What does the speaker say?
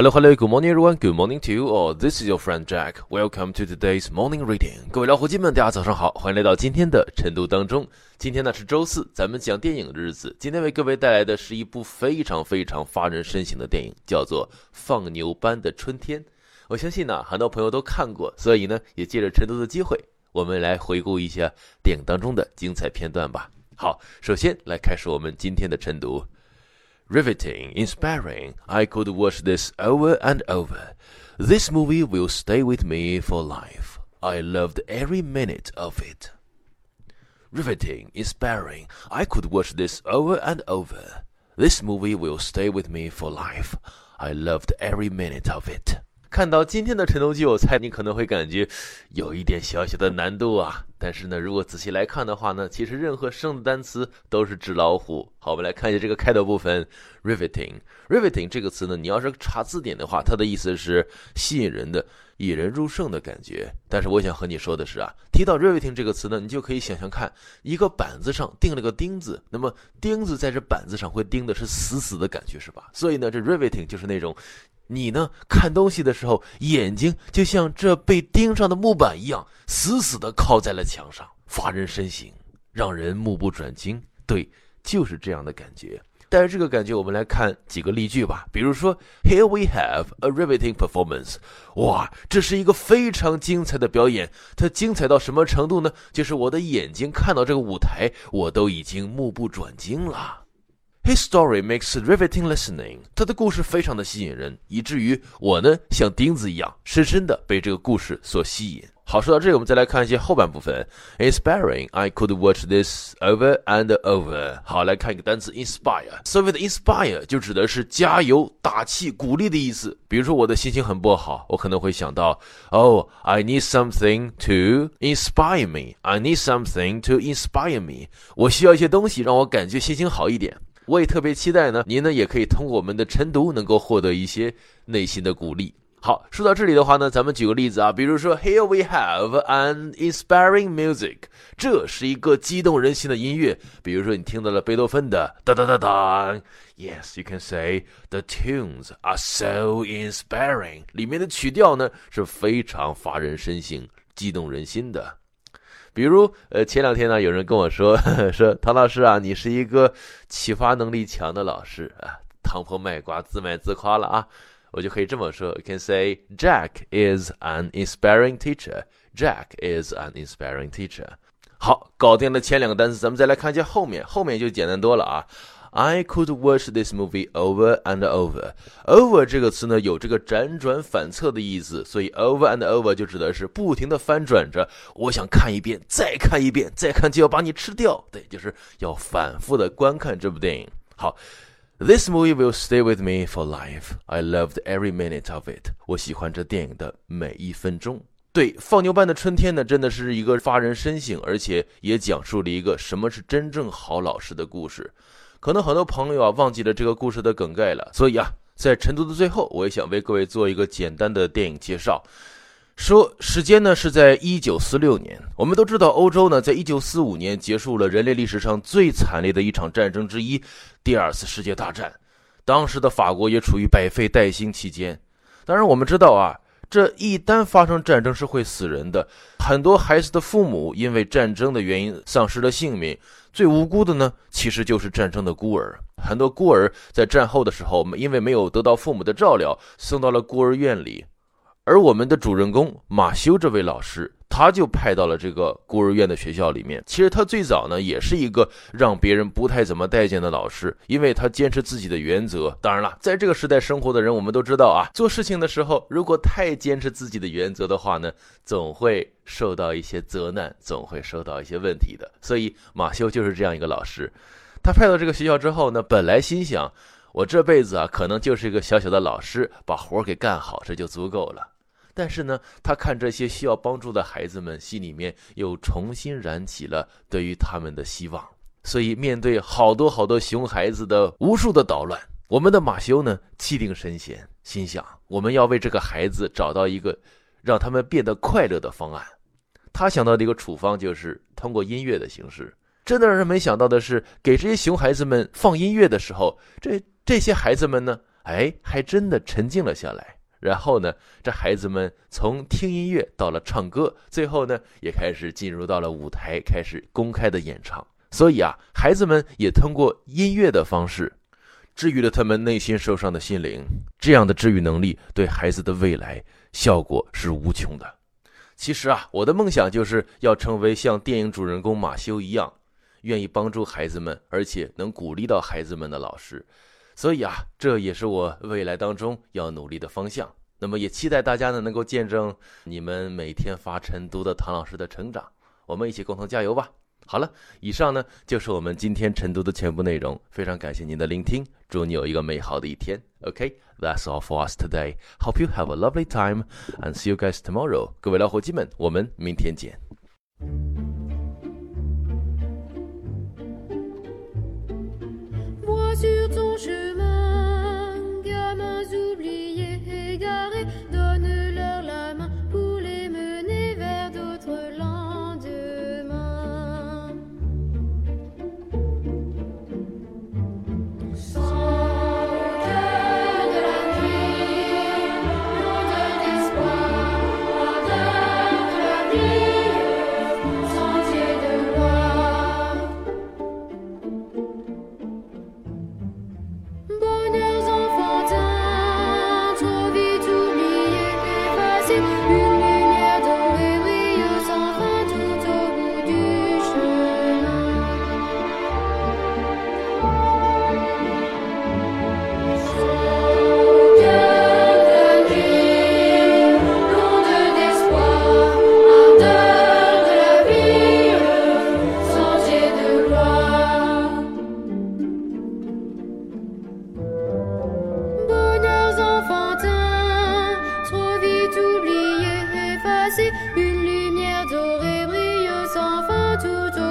Hello, hello, good morning, everyone. Good morning to you. Oh, this is your friend Jack. Welcome to today's morning reading. 各位老伙计们，大家早上好，欢迎来到今天的晨读当中。今天呢是周四，咱们讲电影的日子。今天为各位带来的是一部非常非常发人深省的电影，叫做《放牛班的春天》。我相信呢，很多朋友都看过，所以呢，也借着晨读的机会，我们来回顾一下电影当中的精彩片段吧。好，首先来开始我们今天的晨读。Riveting, inspiring. I could watch this over and over. This movie will stay with me for life. I loved every minute of it. Riveting, inspiring. I could watch this over and over. This movie will stay with me for life. I loved every minute of it. 看到今天的陈东基，我猜你可能会感觉有一点小小的难度啊。但是呢，如果仔细来看的话呢，其实任何生的单词都是纸老虎。好，我们来看一下这个开头部分，riveting。riveting 这个词呢，你要是查字典的话，它的意思是吸引人的、引人入胜的感觉。但是我想和你说的是啊，提到 riveting 这个词呢，你就可以想象看一个板子上钉了个钉子，那么钉子在这板子上会钉的是死死的感觉，是吧？所以呢，这 riveting 就是那种。你呢？看东西的时候，眼睛就像这被钉上的木板一样，死死地靠在了墙上，发人深省，让人目不转睛。对，就是这样的感觉。带着这个感觉，我们来看几个例句吧。比如说，Here we have a riveting performance。哇，这是一个非常精彩的表演。它精彩到什么程度呢？就是我的眼睛看到这个舞台，我都已经目不转睛了。His story makes riveting listening。他的故事非常的吸引人，以至于我呢像钉子一样，深深的被这个故事所吸引。好，说到这里，我们再来看一些后半部分。Inspiring, I could watch this over and over。好，来看一个单词 inspire。所谓的 inspire 就指的是加油、打气、鼓励的意思。比如说我的心情很不好，我可能会想到，Oh, I need something to inspire me. I need something to inspire me。我需要一些东西让我感觉心情好一点。我也特别期待呢，您呢也可以通过我们的晨读，能够获得一些内心的鼓励。好，说到这里的话呢，咱们举个例子啊，比如说，Here we have an inspiring music，这是一个激动人心的音乐。比如说，你听到了贝多芬的哒哒哒哒，Yes，you can say the tunes are so inspiring，里面的曲调呢是非常发人深省、激动人心的。比如，呃，前两天呢，有人跟我说，说唐老师啊，你是一个启发能力强的老师啊，唐婆卖瓜，自卖自夸了啊，我就可以这么说 can say Jack is an inspiring teacher. Jack is an inspiring teacher. 好，搞定了前两个单词，咱们再来看一下后面，后面就简单多了啊。I could watch this movie over and over. Over 这个词呢，有这个辗转反侧的意思，所以 over and over 就指的是不停的翻转着。我想看一遍，再看一遍，再看就要把你吃掉。对，就是要反复的观看这部电影。好，This movie will stay with me for life. I loved every minute of it. 我喜欢这电影的每一分钟。对，放牛班的春天呢，真的是一个发人深省，而且也讲述了一个什么是真正好老师的故事。可能很多朋友啊忘记了这个故事的梗概了，所以啊，在晨读的最后，我也想为各位做一个简单的电影介绍。说时间呢是在一九四六年，我们都知道欧洲呢在一九四五年结束了人类历史上最惨烈的一场战争之一——第二次世界大战。当时的法国也处于百废待兴期间。当然，我们知道啊。这一旦发生战争是会死人的，很多孩子的父母因为战争的原因丧失了性命，最无辜的呢其实就是战争的孤儿。很多孤儿在战后的时候，因为没有得到父母的照料，送到了孤儿院里，而我们的主人公马修这位老师。他就派到了这个孤儿院的学校里面。其实他最早呢，也是一个让别人不太怎么待见的老师，因为他坚持自己的原则。当然了，在这个时代生活的人，我们都知道啊，做事情的时候，如果太坚持自己的原则的话呢，总会受到一些责难，总会受到一些问题的。所以马修就是这样一个老师。他派到这个学校之后呢，本来心想，我这辈子啊，可能就是一个小小的老师，把活给干好，这就足够了。但是呢，他看这些需要帮助的孩子们，心里面又重新燃起了对于他们的希望。所以，面对好多好多熊孩子的无数的捣乱，我们的马修呢，气定神闲，心想：我们要为这个孩子找到一个让他们变得快乐的方案。他想到的一个处方就是通过音乐的形式。真的让人没想到的是，给这些熊孩子们放音乐的时候，这这些孩子们呢，哎，还真的沉静了下来。然后呢，这孩子们从听音乐到了唱歌，最后呢，也开始进入到了舞台，开始公开的演唱。所以啊，孩子们也通过音乐的方式，治愈了他们内心受伤的心灵。这样的治愈能力对孩子的未来效果是无穷的。其实啊，我的梦想就是要成为像电影主人公马修一样，愿意帮助孩子们，而且能鼓励到孩子们的老师。所以啊，这也是我未来当中要努力的方向。那么也期待大家呢能够见证你们每天发晨读的唐老师的成长。我们一起共同加油吧！好了，以上呢就是我们今天晨读的全部内容。非常感谢您的聆听，祝你有一个美好的一天。OK，that's all for us today. Hope you have a lovely time and see you guys tomorrow. 各位老伙计们，我们明天见。我总是。 구조